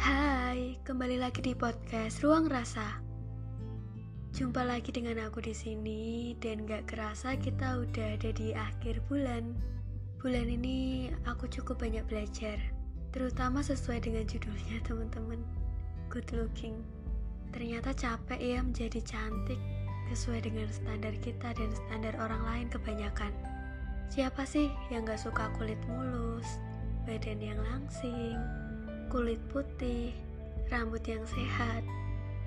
Hai, kembali lagi di podcast Ruang Rasa. Jumpa lagi dengan aku di sini dan gak kerasa kita udah ada di akhir bulan. Bulan ini aku cukup banyak belajar, terutama sesuai dengan judulnya teman-teman. Good looking. Ternyata capek ya menjadi cantik sesuai dengan standar kita dan standar orang lain kebanyakan. Siapa sih yang gak suka kulit mulus, badan yang langsing, kulit putih, rambut yang sehat,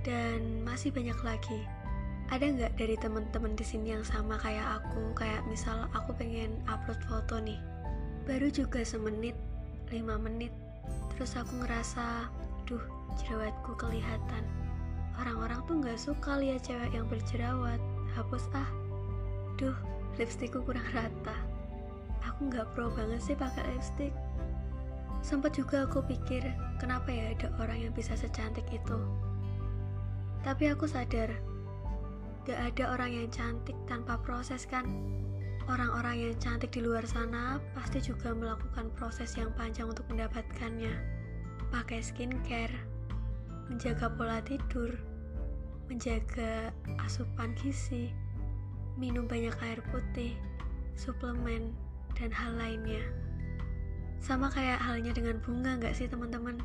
dan masih banyak lagi. Ada nggak dari teman-teman di sini yang sama kayak aku? Kayak misal aku pengen upload foto nih, baru juga semenit, lima menit, terus aku ngerasa, duh, jerawatku kelihatan Orang-orang tuh gak suka lihat cewek yang berjerawat. Hapus ah. Duh, lipstikku kurang rata. Aku gak pro banget sih pakai lipstick. Sempat juga aku pikir, kenapa ya ada orang yang bisa secantik itu. Tapi aku sadar, gak ada orang yang cantik tanpa proses kan. Orang-orang yang cantik di luar sana pasti juga melakukan proses yang panjang untuk mendapatkannya. Pakai skincare, menjaga pola tidur, menjaga asupan gizi, minum banyak air putih, suplemen, dan hal lainnya. Sama kayak halnya dengan bunga nggak sih teman-teman?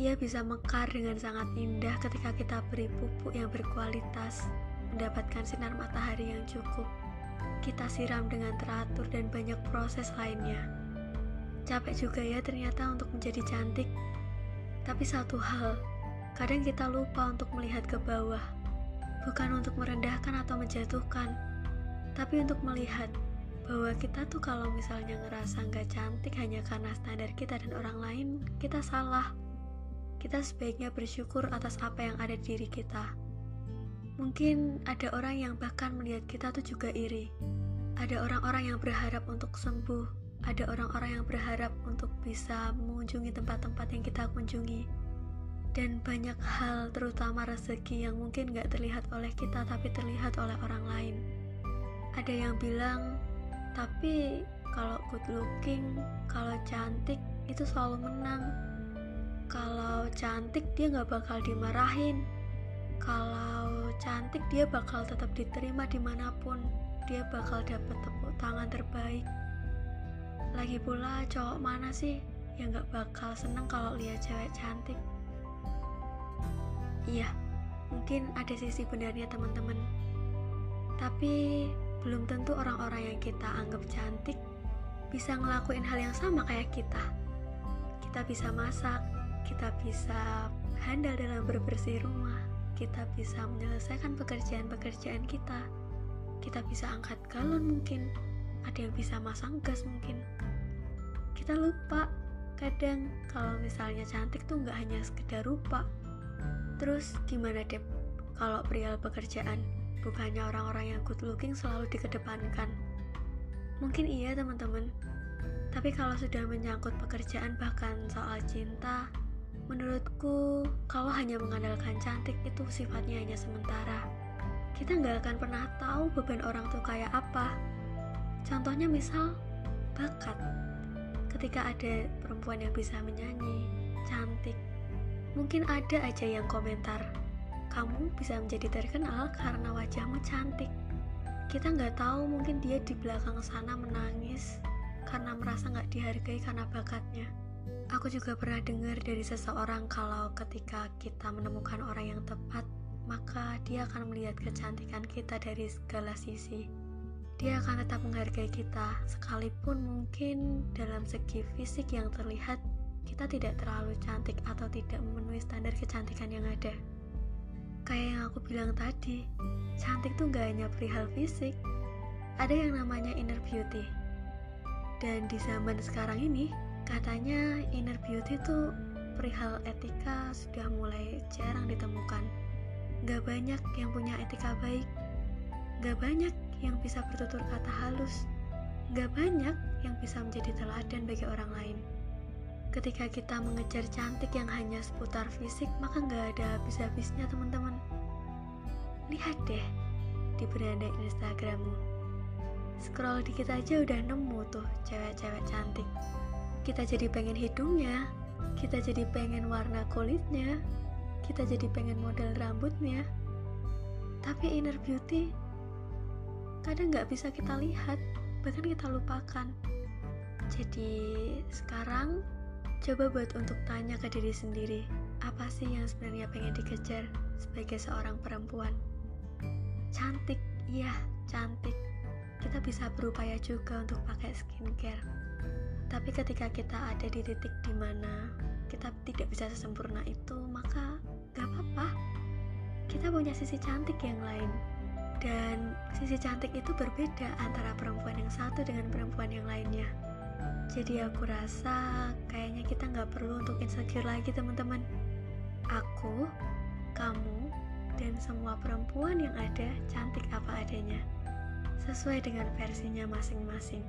Ia bisa mekar dengan sangat indah ketika kita beri pupuk yang berkualitas, mendapatkan sinar matahari yang cukup. Kita siram dengan teratur dan banyak proses lainnya. Capek juga ya ternyata untuk menjadi cantik. Tapi satu hal, Kadang kita lupa untuk melihat ke bawah, bukan untuk merendahkan atau menjatuhkan, tapi untuk melihat bahwa kita tuh kalau misalnya ngerasa nggak cantik hanya karena standar kita dan orang lain, kita salah. Kita sebaiknya bersyukur atas apa yang ada di diri kita. Mungkin ada orang yang bahkan melihat kita tuh juga iri. Ada orang-orang yang berharap untuk sembuh. Ada orang-orang yang berharap untuk bisa mengunjungi tempat-tempat yang kita kunjungi dan banyak hal terutama rezeki yang mungkin gak terlihat oleh kita tapi terlihat oleh orang lain ada yang bilang tapi kalau good looking kalau cantik itu selalu menang. Kalau cantik dia gak bakal dimarahin. Kalau cantik dia bakal tetap diterima di mana pun. Dia bakal dapat tepuk tangan terbaik. Lagi pula cowok mana sih yang gak bakal seneng kalau lihat cewek cantik? Iya, mungkin ada sisi benarnya teman-teman. Tapi belum tentu orang-orang yang kita anggap cantik bisa ngelakuin hal yang sama kayak kita. Kita bisa masak, kita bisa handal dalam berbersih rumah, kita bisa menyelesaikan pekerjaan-pekerjaan kita. Kita bisa angkat galon mungkin, ada yang bisa masang gas mungkin. Kita lupa kadang kalau misalnya cantik tuh nggak hanya sekedar rupa, Terus gimana Dep? Kalau perihal pekerjaan, bukannya orang-orang yang good looking selalu dikedepankan? Mungkin iya teman-teman. Tapi kalau sudah menyangkut pekerjaan bahkan soal cinta, menurutku kalau hanya mengandalkan cantik itu sifatnya hanya sementara. Kita nggak akan pernah tahu beban orang tuh kayak apa. Contohnya misal bakat. Ketika ada perempuan yang bisa menyanyi, cantik, Mungkin ada aja yang komentar, kamu bisa menjadi terkenal karena wajahmu cantik. Kita nggak tahu mungkin dia di belakang sana menangis karena merasa nggak dihargai karena bakatnya. Aku juga pernah dengar dari seseorang kalau ketika kita menemukan orang yang tepat, maka dia akan melihat kecantikan kita dari segala sisi. Dia akan tetap menghargai kita, sekalipun mungkin dalam segi fisik yang terlihat kita tidak terlalu cantik atau tidak memenuhi standar kecantikan yang ada. Kayak yang aku bilang tadi, cantik tuh gak hanya perihal fisik, ada yang namanya inner beauty. Dan di zaman sekarang ini, katanya inner beauty tuh perihal etika sudah mulai jarang ditemukan. Gak banyak yang punya etika baik, gak banyak yang bisa bertutur kata halus, gak banyak yang bisa menjadi teladan bagi orang lain. Ketika kita mengejar cantik yang hanya seputar fisik, maka nggak ada habis-habisnya teman-teman. Lihat deh di beranda Instagrammu. Scroll dikit aja udah nemu tuh cewek-cewek cantik. kita jadi pengen hidungnya, kita jadi pengen warna kulitnya, kita jadi pengen model rambutnya. Tapi inner beauty kadang nggak bisa kita lihat, bahkan kita lupakan. Jadi sekarang coba buat untuk tanya ke diri sendiri, apa sih yang sebenarnya pengen dikejar sebagai seorang perempuan? Cantik, iya cantik. Kita bisa berupaya juga untuk pakai skincare tapi ketika kita ada di titik di mana kita tidak bisa sesempurna itu, maka gak apa-apa. Kita punya sisi cantik yang lain. Dan sisi cantik itu berbeda antara perempuan yang satu dengan perempuan yang lainnya. Jadi aku rasa kayaknya kita nggak perlu untuk insecure lagi teman-teman. Aku, kamu, dan semua perempuan yang ada cantik apa adanya. Sesuai dengan versinya masing-masing.